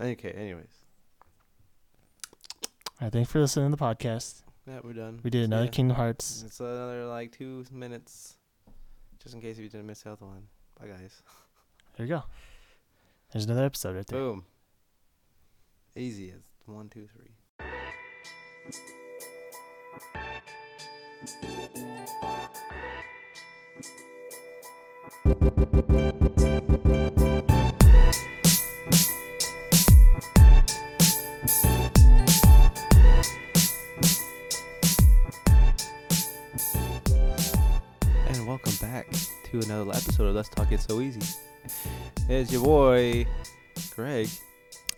Okay. Anyways, All right, thanks for listening to the podcast. yeah, we're done. We did another Yeah. Kingdom Hearts. It's another like two minutes, just in case you didn't miss the other one. Bye, guys. There you go. There's another episode right there. Boom. Easy as one, two, three. Welcome back to another episode of Let's Talk It So Easy. It's your boy, Greg.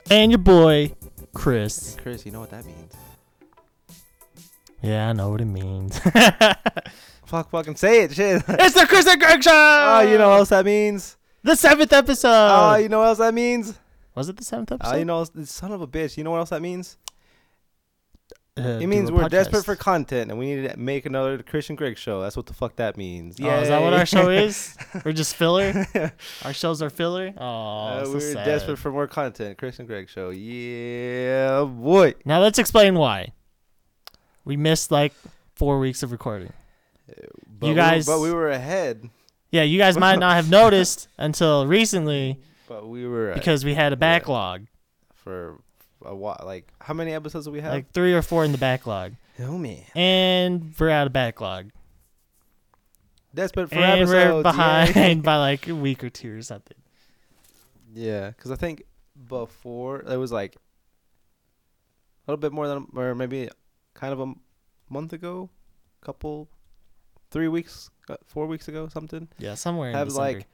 And your boy, Chris. Chris, you know what that means? Yeah, I know what it means. Fuck, fucking say it, shit. it's the Chris and Greg Show! oh, you know what else that means? The seventh episode! Oh, you know what else that means? Was it the seventh ah, episode? Oh, you know, son of a bitch. You know what else that means? Uh, It means we're desperate for content and we need to make another Chris and Greg show. That's what the fuck that means. Oh, is that what our show is? We're just filler? Our shows are filler? Oh, Uh, so we're sad. desperate for more content. Chris and Greg show. Yeah, boy. Now let's explain why. We missed like four weeks of recording. But we- guys- but we were ahead. Yeah, you guys might not have noticed until recently But we were because we had a backlog, for a while. Like, how many episodes do we have? like three or four in the backlog, oh man, and we're out of backlog, desperate for and we're episodes. behind yay. by like a week or two or something. Yeah, because I think before it was like a little bit more than, or maybe kind of a month ago, couple, three weeks, uh, four weeks ago, something. Yeah, somewhere in Have like,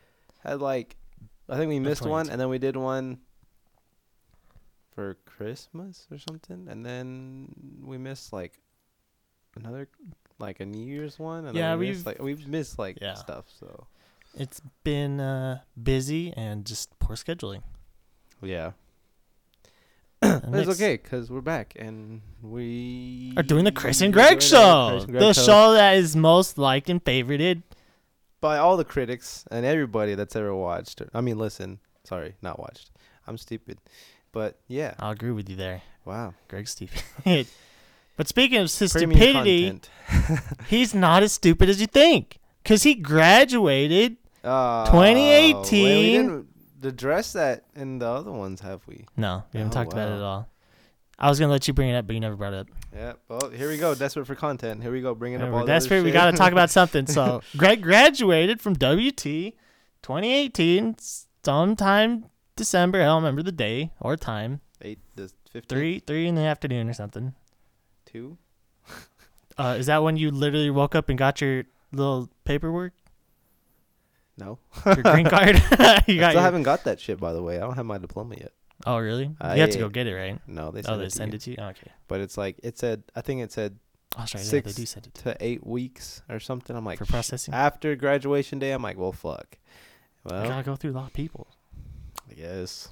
had like, I think we missed one, and then we did one for Christmas or something, and then we missed like another, like a New Year's one. And Yeah, we missed, we've- like we've missed like Yeah. stuff. So it's been uh, busy and just poor scheduling. yeah. It's okay because we're back and we Are doing the Chris and Greg doing the show, and Greg the show that is most liked and favorited. by all the critics and everybody that's ever watched. I mean, listen, sorry, not watched. I'm stupid, but yeah, I'll agree with you there, wow, Greg stupid. but speaking of stupidity, he's not as stupid as you think, cause he graduated. Oh, 2018. wait, we didn't address that in the other ones, have we? No, we haven't Oh, talked about it at all. I was gonna let you bring it up, but you never brought it up. Yeah. Well, here we go. Desperate for content. Here we go. Bringing up all We're the other desperate. We got to talk about something. So, Greg graduated from WT 2018 sometime December. I don't remember the day or time. eight, the 15, Three, three in the afternoon or something. two. Uh, is that when you literally woke up and got your little paperwork, No, your green card? you I still your, haven't got that shit. By the way, I don't have my diploma yet. Oh, really? you have to go get it, right? No, they oh, sent they it to send you. it to you. Oh, okay. But it's like it said. I think it said Oh, sorry. Yeah, Six they do send it to to eight weeks or something. I'm like for processing. after graduation day. I'm like, well, fuck. you Well, gotta go through a lot of people. I guess.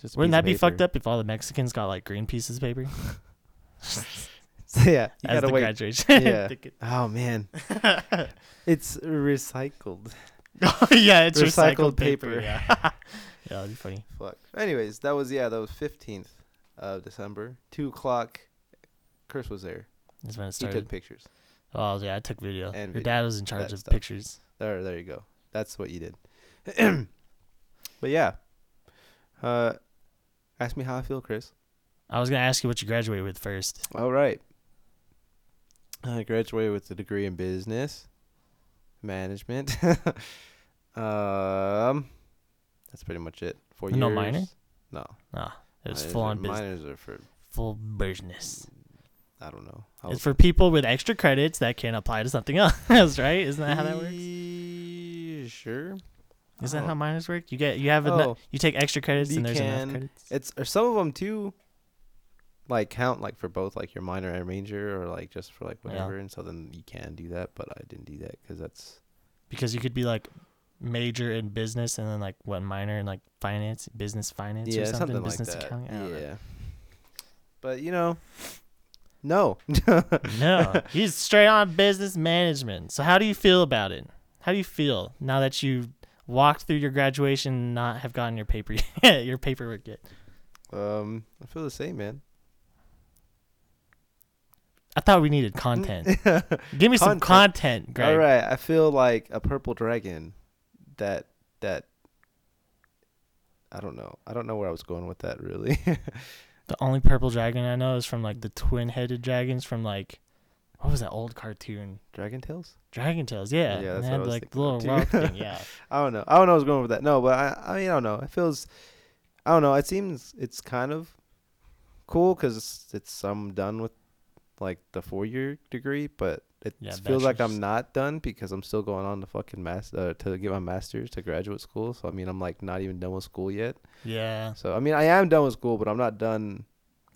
Just Wouldn't that be fucked up if all the Mexicans got like green pieces of paper? yeah, you as gotta the wait. graduation Yeah. ticket. Oh man, it's recycled. Yeah, it's recycled, Recycled paper. paper. Yeah, yeah, that'd be funny. Fuck. Anyways, that was yeah, that was fifteenth of December, two o'clock. Chris was there. That's when it started. He took pictures. Oh yeah, I took video. And Your video. dad was in charge That of stuff. pictures. There, there you go. That's what you did. but yeah, uh, ask me how I feel, Chris. I was gonna ask you what you graduated with first. All right. I graduated with a degree in business management. um, that's pretty much it. Four No years. minor? No. Ah, it was Minors full on business. Minors are for Full business. I don't know. How It's for people with extra credits that can apply to something else, right? Isn't that how that works? Sure. Isn't that Oh. how minors work? You get you have enough, Oh. you take extra credits You and there's enough credits. It's or some of them too. Like count like for both like your minor and major or like just for like Yeah. whatever, and so then you can do that. But I didn't do that because that's Because you could be like major in business and then like what minor in like finance, business finance yeah or something, something like business that. accounting. Know. Yeah. But you know, no. No, he's straight on business management. So how do you feel about it? How do you feel now that you walked through your graduation and not have gotten your paper your paperwork yet? Um, I feel the same, man. I thought we needed content. Give me some Content. content, Greg. All right, I feel like a purple dragon. That that. I don't know. I don't know where I was going with that really. The only purple dragon I know is from like the twin-headed dragons from like what was that old cartoon? Dragon Tales. Dragon Tales, yeah. Yeah, and that's they what I was like the little rock thing, yeah. I don't know. I don't know. I was going with that. No, but I. I mean, I don't know. It feels. I don't know. It seems it's kind of cool because it's, it's I'm done with like the four year degree, but it Yeah, feels like. I'm not done because I'm still going on to fucking master uh, to get my master's to graduate school. So I mean, I'm like not even done with school yet. Yeah, So I mean, I am done with school, but I'm not done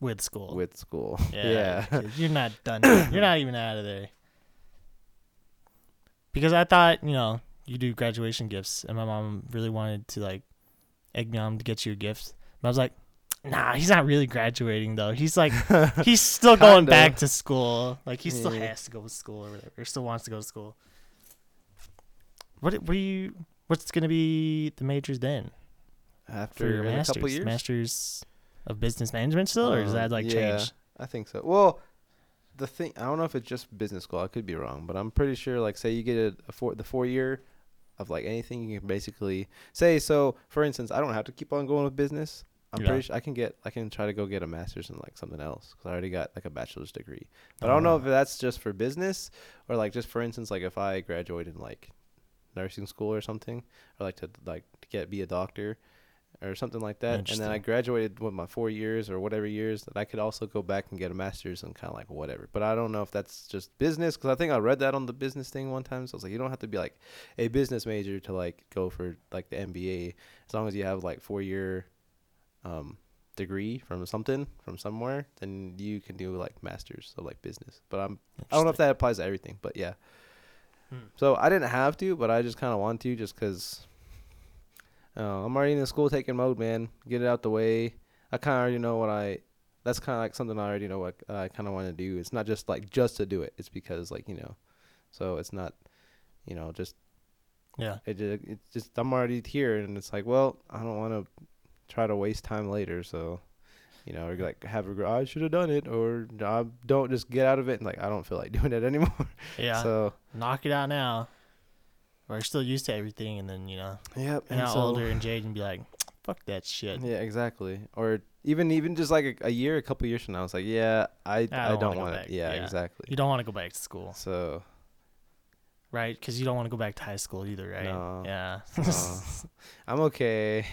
with school. with school. yeah, yeah. You're not done. You're not even out of there. Because I thought, you know, you do graduation gifts, and my mom really wanted to like egg me on to get you a gift. But I was like, nah, he's not really graduating though. He's like, he's still going back to school. Like he still Yeah. has to go to school or whatever, or still wants to go to school. What what do you? What's gonna be the majors then After in a couple years. Masters of business management still, or does Um, that like yeah. change? I think so. Well, the thing I don't know if it's just business school. I could be wrong, but I'm pretty sure. Like, say you get a, a four the four year of like anything, you can basically say. So, for instance, I don't have to keep on going with business. I'm Yeah. pretty sure I can get. I can try to go get a master's in like something else because I already got like a bachelor's degree. But I don't know if Ah. that's just for business or like just for instance, like if I graduated in like nursing school or something, or like to like to get be a doctor or something like that. And then I graduated with my four years or whatever years that I could also go back and get a master's and kind of like whatever. But I don't know if that's just business because I think I read that on the business thing one time. So I was like, you don't have to be like a business major to like go for like the MBA as long as you have like four year um degree from something from somewhere then you can do like masters so like business but i'm i don't know if that applies to everything but yeah Hmm. so i didn't have to but i just kind of want to just because uh, i'm already in the school taking mode man get it out the way i kind of already know what i that's kind of like something i already know what i kind of want to do it's not just like just to do it it's because like you know so it's not you know just Yeah. it just, it's just I'm already here, and it's like, well, I don't want to try to waste time later, so you know, or like have a regret, I should have done it, or I don't just get out of it, and like I don't feel like doing it anymore. Yeah. So Knock it out now. We're still used to everything, and then you know, yep, and and now so, older and be like, "Fuck that shit." yeah, exactly. Or even even just like a, a year, a couple years from now, it's like, yeah, I I don't don't, want it. Yeah, Yeah. exactly. You don't want to go back to school, So right? Because you don't want to go back to high school either, right? No. Yeah. uh, I'm okay.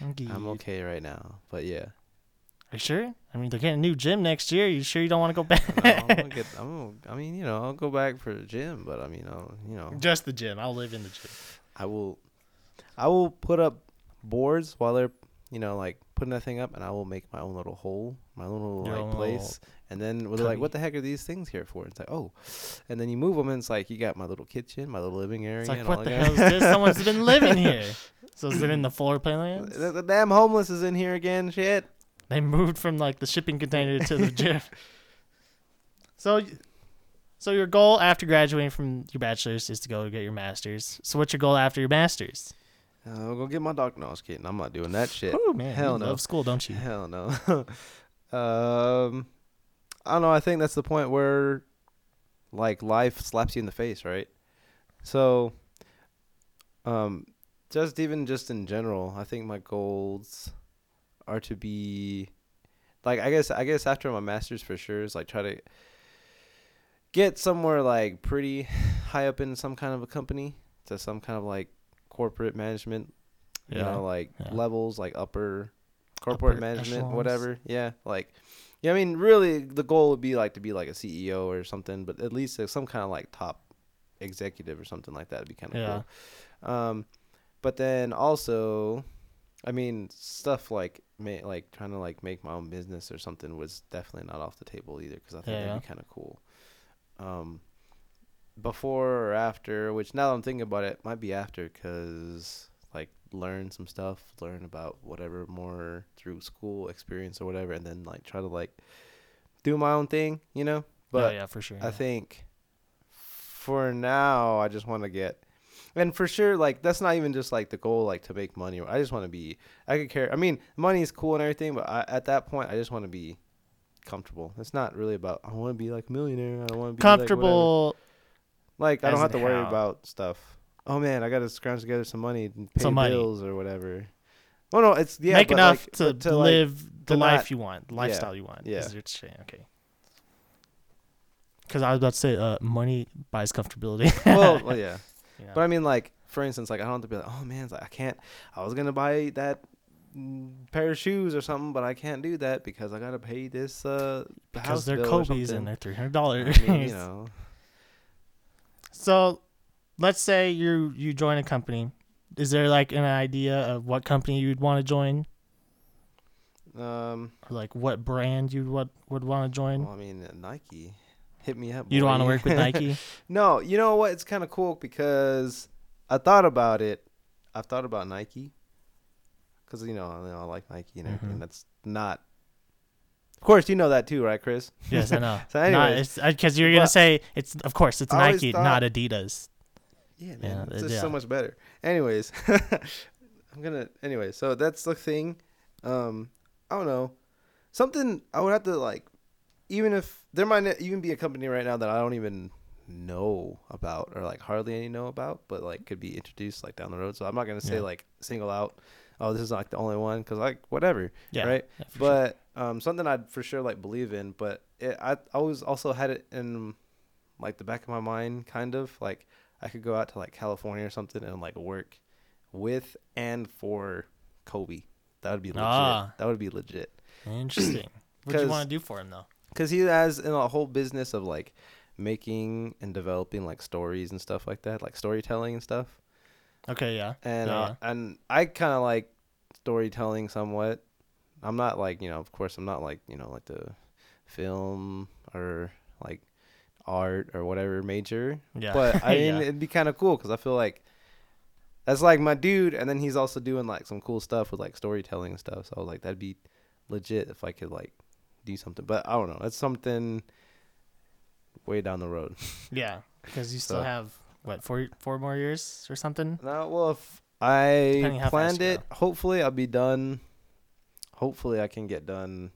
Indeed. I'm okay right now, but yeah. Are you sure? I mean, they're getting a new gym next year. You sure you don't want to go back? No, I'm gonna get. I'm. Gonna, I mean, you know, I'll go back for the gym, but I mean, I'll, you know, Just the gym. I'll live in the gym. I will I will put up boards while they're you know like putting that thing up and I will make my own little hole, my own little Your like own place. And then they're like, "What the heck are these things here for?" It's like, "Oh," and then you move them, and it's like you got my little kitchen, my little living area. It's like, and what all the hell is this? Someone's been living here. So is it in the floor plans? The, the damn homeless is in here again. Shit. They moved from like the shipping container to the gym. So, so your goal after graduating from your bachelor's is to go get your master's. So what's your goal after your master's? Uh, I'll go get my doctor. No, I was kidding. I'm not doing that shit. Oh man, hell you no. love school, don't you? Hell no. um, I don't know. I think that's the point where, like, life slaps you in the face, right? So, um, just even just in general, I think my goals are to be, like, I guess I guess after my masters for sure is like try to get somewhere like pretty high up in some kind of a company to some kind of like corporate management you Yeah. know, like yeah. levels, like upper corporate Upper management, echelons. whatever. Yeah, like, yeah. I mean, really, the goal would be like to be like a CEO or something, but at least like, some kind of like top executive or something like that would be kind of Yeah. cool. Um, but then also, I mean, stuff like ma- like trying to like make my own business or something was definitely not off the table either because I think Yeah, that'd be kind of cool. Um, before or after, which now that I'm thinking about it, might be after because like learn some stuff, learn about whatever more through school experience or whatever, and then like try to like do my own thing, you know. But oh, yeah, for sure. I yeah. think for now, I just want to get. And for sure, like that's not even just like the goal, like to make money. I just want to be. I could care. I mean, money is cool and everything, but I, at that point, I just want to be comfortable. It's not really about. I want to be like a millionaire. I want to be. Comfortable. Like, I don't have to worry how? about stuff. Oh man, I got to scrounge together some money and pay Some money. bills or whatever. Oh no, it's yeah, Make enough like, to, to like, live the to life not- you want, the lifestyle you want. yeah. Is what you're saying. Okay. Because I was about to say, uh, money buys comfortability. well, well, yeah. But I mean, like for instance, like I don't have to be like, oh man, like, I can't. I was gonna buy that pair of shoes or something, but I can't do that because I gotta pay this uh because house they're bill Kobe's and they're three hundred dollars. I mean, you know, So, let's say you you join a company. Is there like an idea of what company you'd want to join, um, or like what brand you would would want to join? well, I mean, Nike, hit me up. You'd want to work with Nike. no, you know what? It's kind of cool because I thought about it. I've thought about Nike because you know, you know I like Nike and everything. Mhm. That's not. Of course, you know that too, right, Chris? yes, I know. So anyways. because you're gonna say it's of course it's Nike, thought- not Adidas. Yeah, Yeah, man, it's uh, just so much better. Anyways, I'm gonna. Anyway, so that's the thing. Um, I don't know. Something I would have to like, even if there might even be a company right now that I don't even know about or like hardly any know about, but like could be introduced like down the road. So I'm not gonna say Yeah. like single out. Oh, this is like the only one because like whatever, Yeah, right? yeah, for sure. But um, something I'd for sure like believe in, but it, I always also had it in like the back of my mind, kind of like I could go out to like California or something and like work with and for Kobe. That would be legit. Ah. That would be legit interesting. What do you want to do for him though? Because he has in a whole business of like making and developing like stories and stuff like that, like storytelling and stuff. Okay, yeah. and Yeah, uh, and I kind of like storytelling somewhat. I'm not like you know, of course, I'm not like you know, like the film or like art or whatever major. Yeah. But I mean, Yeah. it'd be kind of cool because I feel like that's like my dude, and then he's also doing like some cool stuff with like storytelling and stuff. So I was like, that'd be legit if I could like do something. But I don't know, it's something way down the road. Yeah, because you still So- have what four four more years or something. No, well, if I Depending how fast planned it, hopefully I'll be done. Hopefully I can get done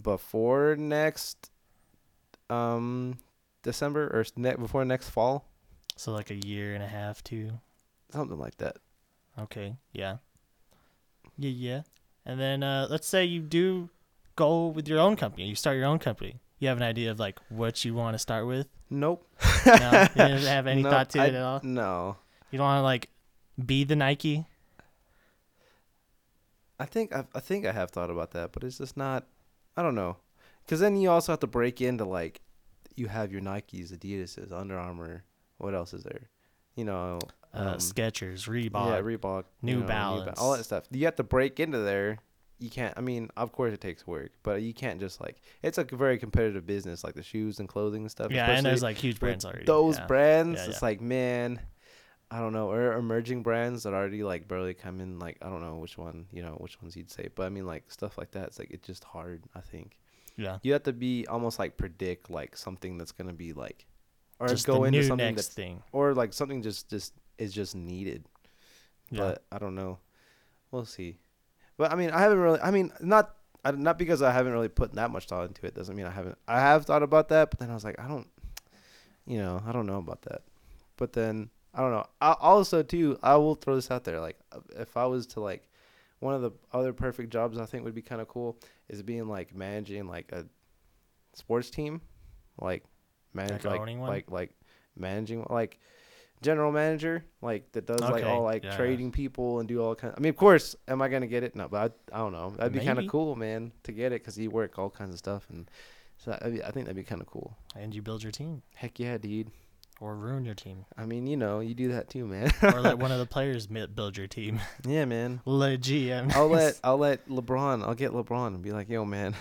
before next um December or ne- before next fall, So like a year and a half, two. something like that. Okay, yeah, yeah, yeah. And then uh, let's say you do go with your own company. You start your own company. You have an idea of like what you want to start with. Nope. No, you didn't have any Nope, thought to I- it at all. No. You don't want to like be the Nike. I think I, I think I have thought about that, but it's just not. I don't know, because then you also have to break into like, you have your Nikes, Adidas's, Under Armour. What else is there? You know, Uh, um, Skechers, Reebok. Yeah, Reebok, New you know, Balance. all that stuff. You have to break into there. You can't. I mean, of course it takes work, but you can't just like. It's a very competitive business, like the shoes and clothing and stuff. yeah, and there's like huge brands already. Those yeah. brands, Yeah, it's like man, I don't know, or emerging brands that already like barely come in. Like I don't know which one, you know, which ones you'd say, but I mean like stuff like that. It's like it's just hard. I think Yeah, you have to be almost like predict like something that's gonna be like, or just go into something that's thing. or like something just just is just needed Yeah, but I don't know. We'll see. But I mean, I haven't really. I mean, not I, not because I haven't really put that much thought into it. Doesn't mean I haven't. I have thought about that, but then I was like, I don't. You know, I don't know about that. But then I don't know. I, also, too, I will throw this out there. Like, if I was to like, one of the other perfect jobs I think would be kind of cool is being like managing like a sports team, like manage Like like like like managing like general manager like that does like all like yeah, yeah. trading people and do all kind. I mean, of course, am I gonna get it? No, but I, I don't know. That'd be kind of cool, man, to get it because you work all kinds of stuff and so be, I think that'd be kind of cool. and you build your team Heck yeah, dude. or ruin your team, I mean, you know, you do that too, man. or let one of the players build your team. yeah, man. Le GM. I'll let I'll let LeBron. I'll get LeBron and be like, yo, man,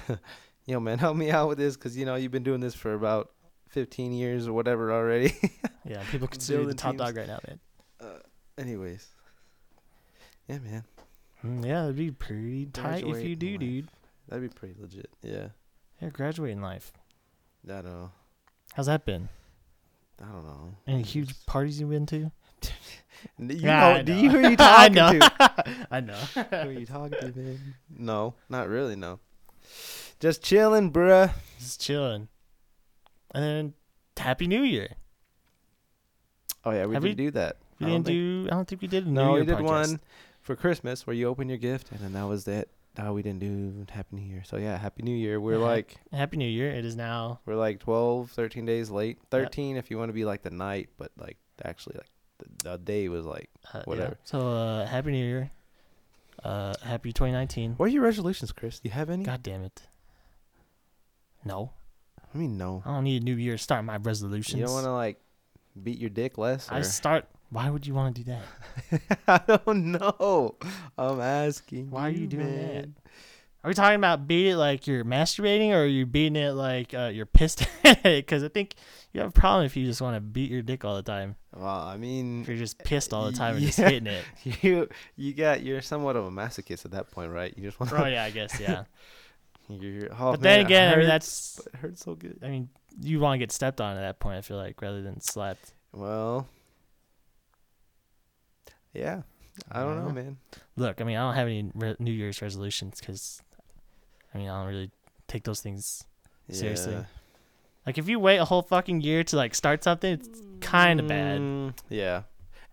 yo, man, help me out with this because you know you've been doing this for about 15 years or whatever already. yeah, people consider the top teams. dog right now, man. uh, anyways, yeah, man, Mm, yeah, it'd be pretty tight if you do, dude. that'd be pretty legit. Yeah, Yeah, graduating life. I don't know. How's that been? I don't know. Any It's huge parties you've been to? you Yeah, know, I do know. you who are you I talking know. to? I know. Who are you talking to, man? No, not really. No, just chilling, bruh. Just chilling. And then Happy New Year. Oh yeah, we Have didn't we- do that. We I don't didn't think- do. I don't think we did a New No, Year we did podcast. one for Christmas where you open your gift, and then that was it. No, we didn't do Happy New Year. So yeah, Happy New Year. We're Yeah. like Happy New Year. It is now. we're like 12, 13 days late. 13 if you want to be like the night, but like actually like the, the day was like. Uh, yeah. Whatever. So uh, Happy New Year. Uh, happy 2019. What are your resolutions, Chris? Do you have any? God damn it. No, I mean, no. I don't need a New Year to start my resolutions. You don't want to like beat your dick less. I or- start. Why would you want to do that? I don't know. I'm asking. Why are you doing that? Are we talking about beat it like you're masturbating, or are you beating it like uh, you're pissed at it? Because I think you have a problem if you just want to beat your dick all the time. Well, I mean, If you're just pissed all the time and just hitting it. you you got you're somewhat of a masochist at that point, right? You just want. Oh yeah, I guess yeah. You're, oh, but man, then again, I mean hurts, that's. it hurts so good. I mean, you want to get stepped on at that point. I feel like rather than slapped. Well, yeah, I don't know, man. Look, I mean, I don't have any re- New Year's resolutions because, I mean, I don't really take those things Seriously. Yeah. like. If you wait a whole fucking year to like start something, it's kind of bad. Mm, yeah.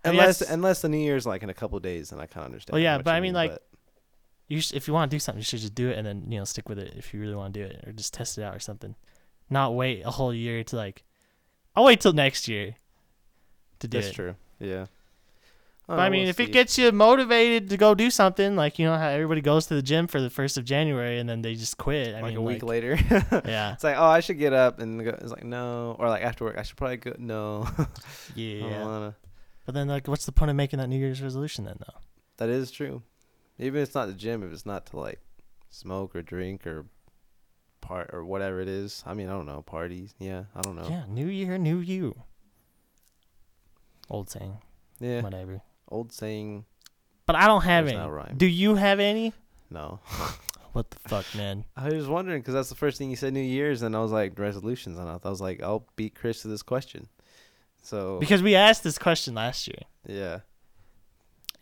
I mean, Unless that's- unless the New Year's like in a couple days, then I kind of understand. Well, yeah, but I mean, like, but- You sh- if you want to do something, you should just do it and then you know stick with it if you really want to do it, or just test it out or something. Not wait a whole year to like. I'll wait till next year to do that's it. true. Yeah. But oh, I mean, if it gets you motivated to go do something, like you know how everybody goes to the gym for the first of January and then they just quit. I like mean, a week like, later, Yeah, it's like, oh, I should get up and go. It's like, no, or like after work, I should probably go. No, yeah. But then, like, what's the point of making that New Year's resolution then, though? That is true. Even if it's not the gym, if it's not to like smoke or drink or part or whatever it is. I mean, I don't know. Parties. Yeah, I don't know. Yeah, New Year, New You. Old saying, Yeah. whatever. Old saying. But I don't have any. Do you have any? No. What the fuck, man? I was wondering because that's the first thing you said New Year's, and I was like resolutions, and I was like, I'll beat Chris to this question. So Because we asked this question last year, yeah.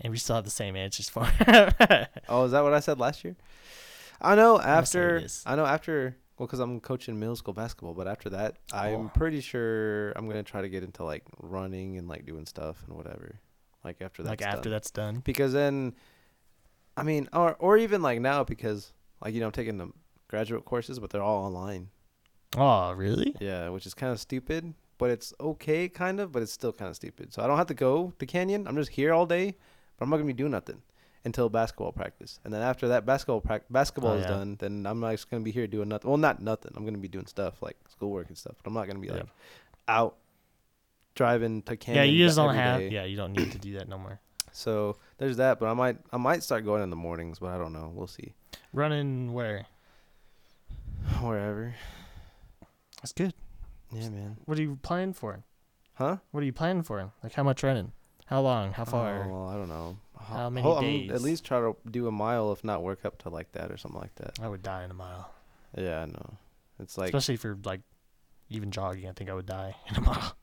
And we still have the same answers for. Oh, is that what I said last year? I know gonna say it after. I know after well, because I'm coaching middle school basketball, but after that, I'm Oh. pretty sure I'm gonna try to get into like running and like doing stuff and whatever. Like after that, like after that's done. because then, I mean, or or even like now because like you know I'm taking the graduate courses, but they're all online. Oh, really? Yeah, which is kind of stupid, but it's okay, kind of, but it's still kind of stupid. So I don't have to go to Canyon. I'm just here all day, but I'm not gonna be doing nothing until basketball practice. And then after that basketball prac- basketball Oh, is yeah. done, then I'm not just gonna be here doing nothing. Well, not nothing. I'm gonna be doing stuff like schoolwork and stuff. But I'm not gonna be Yeah. like out driving to Canyon. yeah, you just don't have. day. Yeah, you don't need to do that no more. So there's that, but I might I might start going in the mornings, but I don't know. We'll see. Running where? Wherever. That's good. Yeah, man. What are you planning for? Huh? What are you planning for? Like how much running? How long? How far? Oh, well, I don't know. How many Ho- I'm- days? At least try to do a mile, if not work up to like that or something like that. I would die in a mile, Yeah, I know. It's like, especially if you're like even jogging. I think I would die in a mile.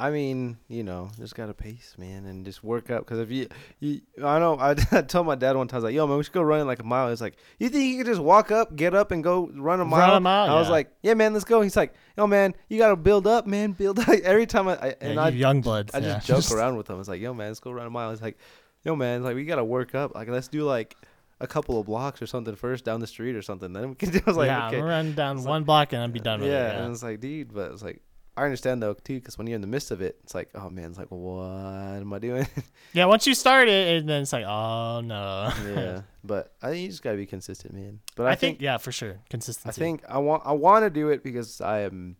I mean, you know, just gotta pace, man, and just work up. Cause if you, you I know, I, I told my dad one time, I was like, "Yo, man, we should go running like a mile." He's like, "You think you could just walk up, get up, and go run a mile?" Run a mile, I was like, "Yeah, man, let's go." He's like, "Yo, man, you gotta build up, man, build up." Every time I, I and yeah, I, you young bloods. I yeah. just joke around with him. I was like, "Yo, man, let's go run a mile." He's like, "Yo, man, like we gotta work up. Like let's do like a couple of blocks or something first down the street or something. Then we can do." I was like, yeah, "Okay." I'm running down one block and I'll be done with yeah, it. and Yeah. it's like, dude, but it's like I understand though too, because when you're in the midst of it, it's like, oh man, it's like, what am I doing? yeah, once you start it, and then it's like, oh no. yeah, but I think you just gotta be consistent, man. But I, I, think, think, yeah, for sure, consistency. I think I want I want to do it because I am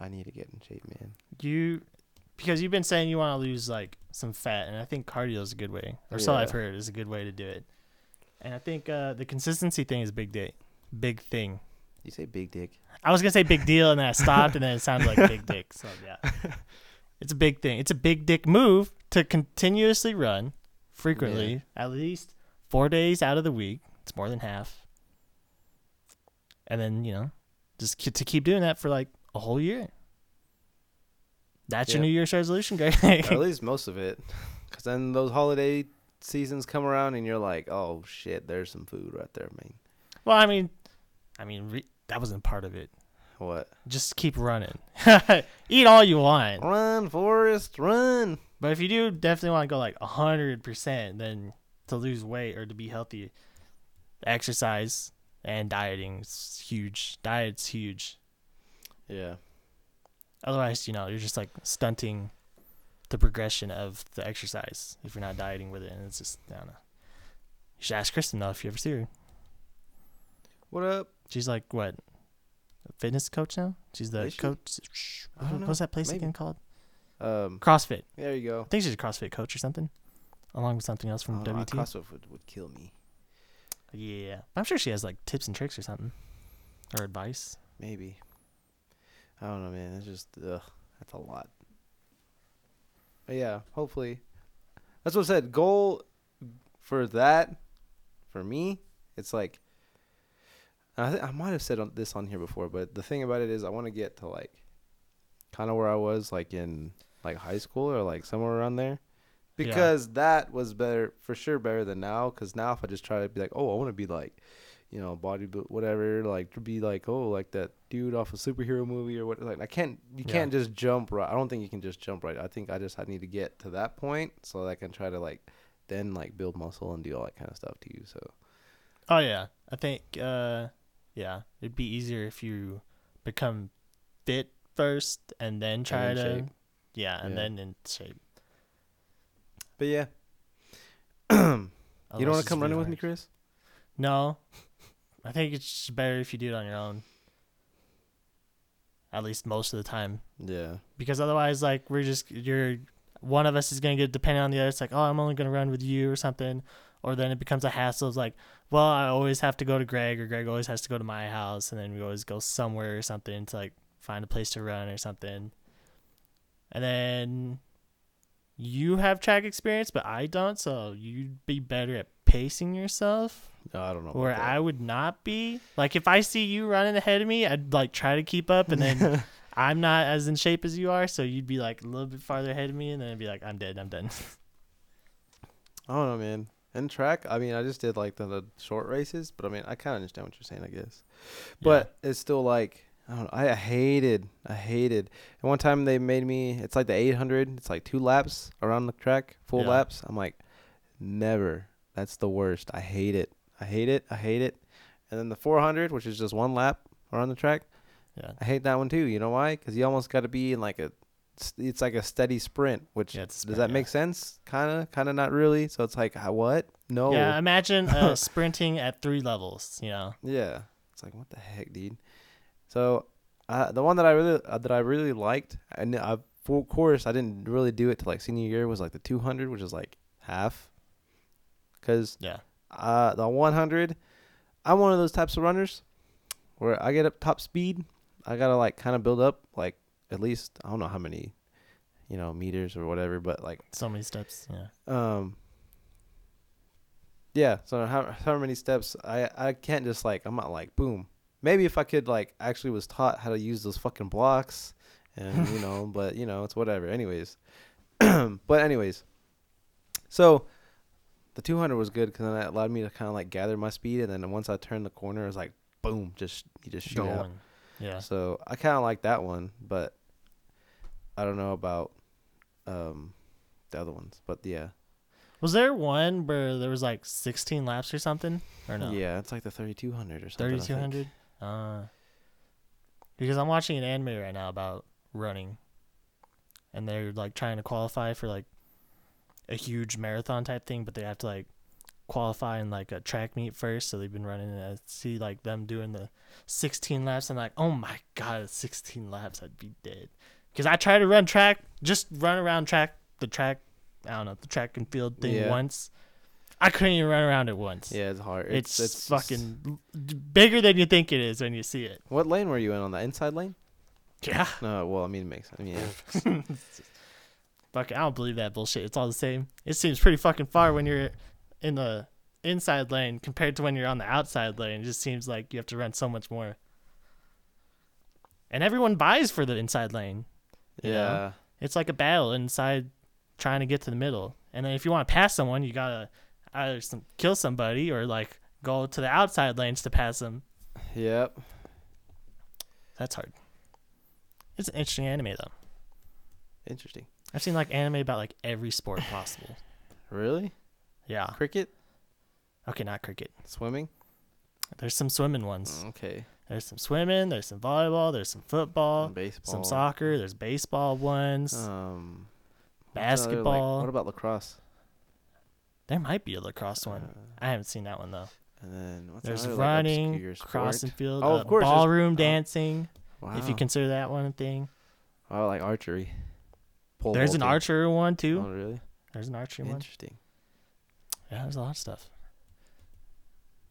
I need to get in shape, man. you because you've been saying you want to lose like some fat, and I think cardio is a good way, or so I've heard is a good way to do it. And I think uh, the consistency thing is big day, big thing. You say big dick. I was gonna say big deal, and then I stopped, and then it sounded like big dick. So yeah, it's a big thing. It's a big dick move to continuously run frequently, at least four days out of the week. It's more than half. And then you know, just to keep doing that for like a whole year. That's Yeah. your New Year's resolution, Greg. at least most of it. Because then those holiday seasons come around and you're like, oh shit, there's some food right there, man. well, I mean, I mean, re- that wasn't part of it. What? Just keep running. Eat all you want. Run, Forrest, run. But if you do definitely want to go like hundred percent, then to lose weight or to be healthy, exercise and dieting is huge. Diet's huge. Yeah. Otherwise, you know, you're just like stunting the progression of the exercise if you're not dieting with it, and it's just I don't know. You should ask Kristen though if you ever see her. What up? She's like what, a fitness coach now? She's the she? coach. I don't know. What's that place Maybe. again called? Um, CrossFit. there you go. I think she's a CrossFit coach or something, along with something else from Oh, no, WT. CrossFit would, would kill me. Yeah, I'm sure she has like tips and tricks or something, or advice. Maybe. I don't know, man. It's just ugh, that's a lot. But yeah, hopefully. That's what I said. Goal for that, for me, it's like. I th- I might have said on this on here before, but the thing about it is, I want to get to like, kind of where I was like in like high school or like somewhere around there, Yeah. because that was better for sure, better than now. Because now if I just try to be like, oh, I want to be like you know, body whatever, like to be like, oh, like that dude off a superhero movie or what. Like, I can't, you Yeah. can't just jump right. I don't think you can just jump right. I think I just I need to get to that point so that I can try to like, then like build muscle and do all that kind of stuff too. So Oh yeah, I think uh, yeah, it'd be easier if you become fit first and then try in to shape. yeah, and Yeah. then in shape. but yeah, you don't want to come running with me. Chris? No, I think it's better if you do it on your own. At least most of the time, Yeah, because otherwise, like we're just you're one of us is gonna get dependent on the other. It's like, oh, I'm only gonna run with you or something, or then it becomes a hassle. It's like, well, I always have to go to Greg, or Greg always has to go to my house, and then we always go somewhere or something to like find a place to run or something. And then you have track experience, but I don't, so you'd be better at pacing yourself no, I don't know. where I would not be. Like if I see you running ahead of me, I'd like try to keep up, and then. I'm not as in shape as you are, so you'd be like a little bit farther ahead of me, and then I'd be like, I'm dead, I'm done. I don't know, man. In track, I mean, I just did like the, the short races, but I mean, I kind of understand what you're saying, I guess. But it's still like I don't know. I hated, I hated. And one time they made me. It's like the 800. It's like two laps around the track, full Yeah. laps. I'm like, never. That's the worst. I hate it. I hate it. I hate it. And then the 400, which is just one lap around the track. Yeah, I hate that one too. You know why? Because you almost got to be in like a. It's like a steady sprint, which Yeah, a does that yeah. make sense? Kind of, kind of not really. So it's like, uh, what? No. yeah. Imagine uh, sprinting at three levels. You know, Yeah, it's like what the heck, dude. So, uh, the one that I really uh, that I really liked, and I, of course I didn't really do it till like senior year was like the 200, which is like half. Cause yeah, uh, the 100, I'm one of those types of runners where I get up top speed, I gotta like kind of build up like at least I don't know how many, you know, meters or whatever, but like so many steps. Yeah, um yeah so how how many steps i i can't just like i'm not like boom maybe if i could like actually was taught how to use those fucking blocks and you know but you know it's whatever anyways but anyways so the 200 was good because then that allowed me to kind of like gather my speed and then once i turned the corner it was like boom just you just shoot out going. Yeah, so I kind of like that one, but I don't know about um the other ones. But yeah, was there one where there was like 16 laps or something, or no? yeah, it's like the 3200 or something. 3200. Uh, because I'm watching an anime right now about running, and they're like trying to qualify for like a huge marathon type thing, but they have to like qualify in like a track meet first. So they've been running, and I see like them doing the 16 laps. I'm like, oh my god, 16 laps, I'd be dead. Because I tried to run track, just run around track, the track, I don't know, the track and field thing Yeah. once. I couldn't even run around it once. Yeah, it's hard. It's, It's, it's fucking bigger than you think it is when you see it. What lane were you in on the inside lane? Yeah. No, well, I mean it makes. I mean, yeah. Fuck, I don't believe that bullshit. It's all the same. It seems pretty fucking far when you're in the inside lane compared to when you're on the outside lane. It just seems like you have to run so much more. And everyone buys for the inside lane. You know? yeah. It's like a battle inside trying to get to the middle. And then if you want to pass someone, you gotta either some, kill somebody or like go to the outside lanes to pass them. Yep. That's hard. It's an interesting anime though. Interesting. I've seen like anime about like every sport possible. Really? Yeah. Cricket? Okay, not cricket. Swimming? There's some swimming ones. Okay. There's some swimming. There's some volleyball. There's some football. Baseball. Some soccer. There's baseball ones. Um, what's another, like- basketball. what about lacrosse? there might be a lacrosse one. Uh, I haven't seen that one though. and then what's There's another, like, running, obscure cross and field, Oh, uh, of course, there's- ballroom oh. dancing. Wow. If you consider that one a thing. Oh, like archery. Pole There's an vaulting. archer one too. Oh, really? There's an archery one. Interesting. Yeah, there's a lot of stuff.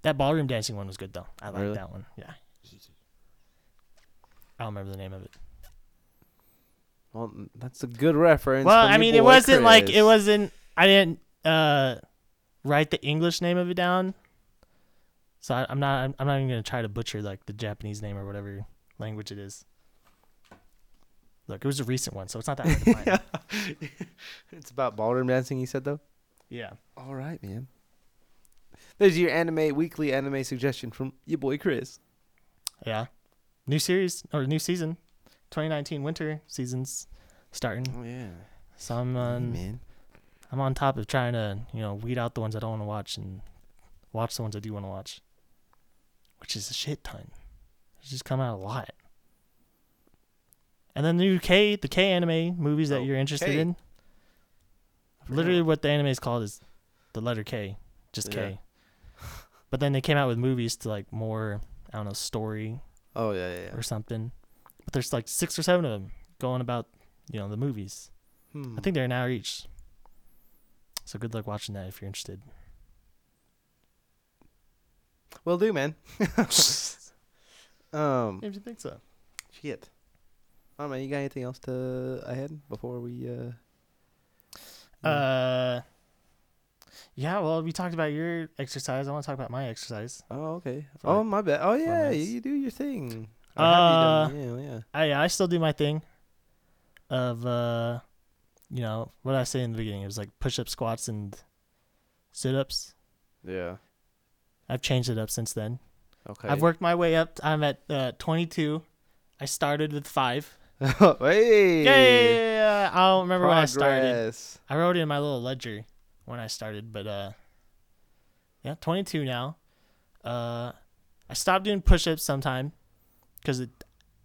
That ballroom dancing one was good though. I like Really? that one. Yeah. I don't remember the name of it. Well, n- that's a good reference. Well, from I your mean, it boy wasn't like it Chris. wasn't. I didn't uh, write the English name of it down, so I, I'm not. I'm, I'm not even gonna try to butcher like the Japanese name or whatever language it is. Look, it was a recent one, so it's not that hard to find. it's about ballroom dancing. You said though. Yeah. All right, man. There's your anime weekly anime suggestion from your boy Chris. Yeah. New series or new season, 2019 winter season's starting. Oh yeah, So I'm on. man. I'm on top of trying to you know weed out the ones I don't want to watch and watch the ones I do want to watch, which is a shit ton. It's just come out a lot. And then the new K, the K anime movies that Oh, you're interested K. in. Literally, what the anime is called is the letter K, just Yeah. K. But then they came out with movies to like more, I don't know, story Oh yeah, yeah. yeah. or something. But there's like six or seven of them going about, you know, the movies. Hmm. I think they're an hour each. So good luck watching that if you're interested. will do, man. um, If you think so. shit. I don't know. You got anything else to ahead before we? uh Uh, yeah. Well, we talked about your exercise. I want to talk about my exercise. Oh, okay. For Oh, like my bad. Oh, yeah. You do your thing. Or have you yeah, yeah. I I still do my thing. Of uh, you know what I say in the beginning. It was like push up, squats, and sit ups. Yeah. I've changed it up since then. Okay. I've worked my way up. I'm at uh, 22. I started with five. hey. Yeah. I don't remember when I started. Progress. I wrote it in my little ledger when I started, but uh yeah, 22 now. Uh I stopped doing push-ups sometime cuz it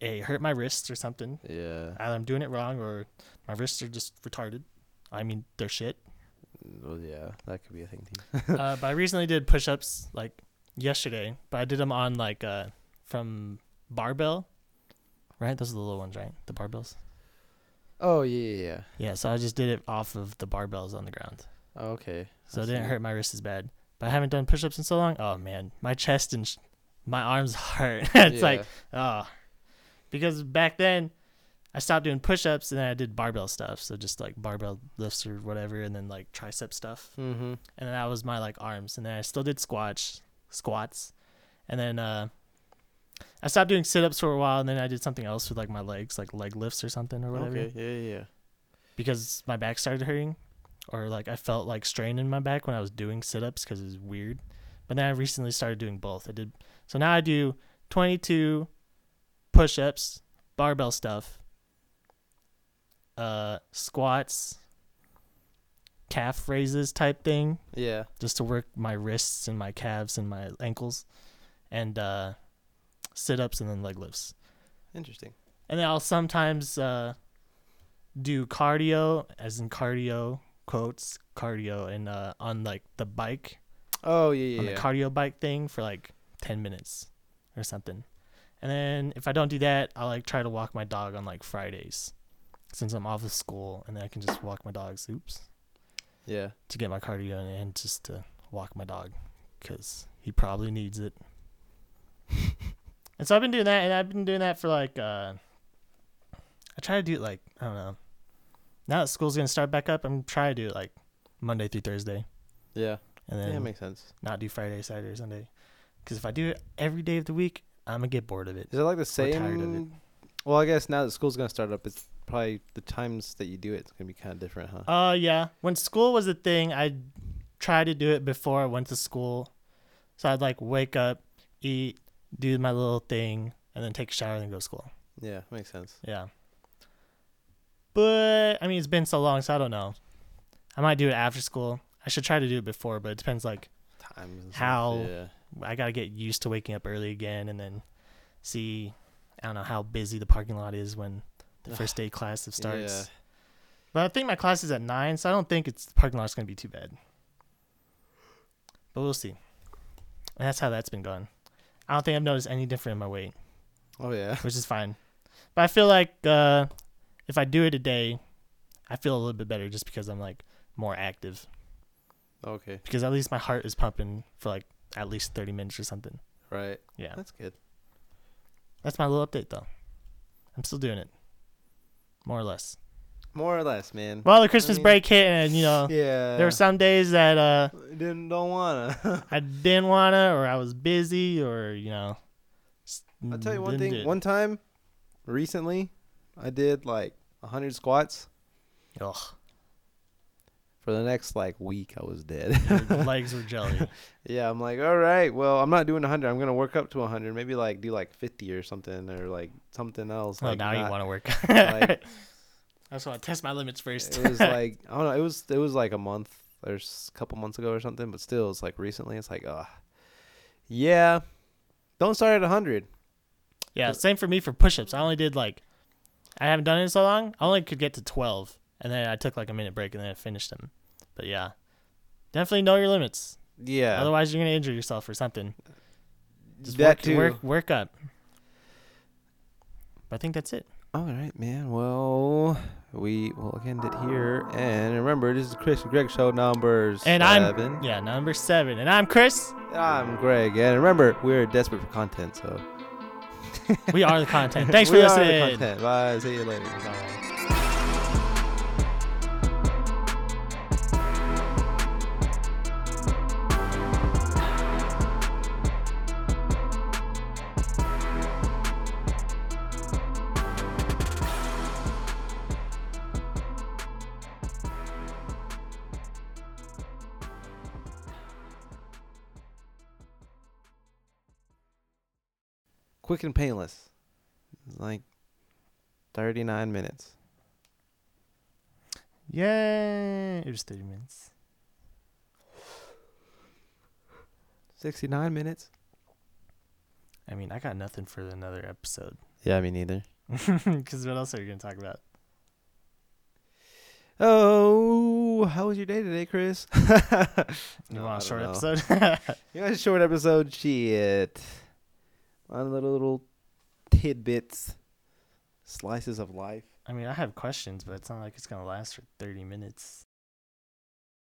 it hurt my wrists or something. Yeah. Either I'm doing it wrong or my wrists are just retarded. I mean, they're shit. Well, yeah. That could be a thing too. uh but I recently did push-ups like yesterday, but I did them on like uh from barbell. Right? Those are the little ones, right? The barbells. Oh yeah, yeah, yeah. Yeah, so I just did it off of the barbells on the ground. Oh, okay. So I it didn't hurt my wrist as bad. But I haven't done push-ups in so long. Oh man, my chest and sh- my arms hurt. it's like oh, because back then I stopped doing push-ups and then I did barbell stuff. So just like barbell lifts or whatever, and then like tricep stuff, Mm-hmm. and then that was my like arms. And then I still did squats, squats, and then uh, I stopped doing sit-ups for a while, and then I did something else with like my legs, like leg lifts or something or whatever Okay. Yeah, yeah, yeah. because my back started hurting or like I felt like strain in my back when I was doing sit-ups cuz it was weird. But then I recently started doing both. I did so now I do 22 push-ups, barbell stuff, uh squats, calf raises type thing Yeah. just to work my wrists and my calves and my ankles and uh sit-ups and then leg lifts. Interesting. And then I'll sometimes uh, do cardio, as in cardio quotes, cardio, and uh, on like the bike, Oh yeah, on yeah. the yeah. cardio bike thing for like ten minutes or something. And then if I don't do that, I'll like try to walk my dog on like Fridays, since I'm off of school, and then I can just walk my dogs. Oops, yeah. to get my cardio in and just to walk my dog, cause he probably needs it. and so I've been doing that, and I've been doing that for like uh, I try to do it like I don't know. Now that school's gonna start back up, I'm trying to do it like Monday through Thursday, Yeah. and Yeah, then it makes sense. not do Friday, Saturday, Sunday. Because if I do it every day of the week, I'm gonna get bored of it. Is it like the tired of it. same Well, I guess now that school's gonna start up, it's probably the times that you do it, it's gonna be kind of different, huh? Uh, yeah. When school was a thing, I tried to do it before I went to school. So I'd like wake up, eat, do my little thing, and then take a shower and then go to school. Yeah, makes sense. Yeah. But I mean, it's been so long, so I don't know. I might do it after school. I should try to do it before, but it depends. Like, Times. How- Yeah. I gotta get used to waking up early again, and then see. I don't know how busy the parking lot is when the first day class starts. Yeah. But I think my class is at nine, so I don't think it's the parking lot's gonna be too bad. But we'll see. And that's how that's been going. I don't think I've noticed any different in my weight, Oh yeah. which is fine. But I feel like uh, if I do it a day, I feel a little bit better just because I'm like more active. Okay. Because at least my heart is pumping for like at least thirty minutes or something. Right. Yeah, That's good. that's my little update though. I'm still doing it, more or less. More or less, man. Well, the Christmas mean, break hit, and you know yeah. there were some days that uh, didn't don't wanna. I didn't wanna, or I was busy, or you know. I'll tell you one thing. it. One time, recently, I did like hundred squats. Ugh, For the next like week, I was dead. your legs were jelly. yeah, I'm like, all right, well, I'm not doing hundred. I'm gonna work up to hundred. Maybe like do like fifty or something, or like something else. Oh, like now you want to work. like- I just want to test my limits first. It was like I don't know. It was it was like a month or a couple months ago or something. But still, it's like recently. It's like, uh yeah. Don't start at hundred. yeah, same for me for push-ups. I only did like, I haven't done it in so long. I only could get to twelve, and then I took like a minute break, and then I finished them. But yeah, definitely know your limits. Yeah. Otherwise, you're gonna injure yourself or something. Just that work, too. work work up. But I think that's it. All right, man. Well, we will end it here. And remember, this is Chris and Greg show numbers And I'm- seven. Yeah, number seven, and I'm Chris. I'm Greg. And remember, we're desperate for content, so We are the content. Thanks for We are the listening. content. Bye. See you later. Bye. Quick and painless. Like 39 minutes. Yay! It was 30 minutes. 69 minutes. I mean, I got nothing for another episode. Yeah, me neither. Because what else are you going to talk about? Oh, how was your day today, Chris? You No, want a short know. episode? You want a short episode? Shit. On little little tidbits, slices of life. I mean, I have questions, but it's not like it's to last for 30 minutes.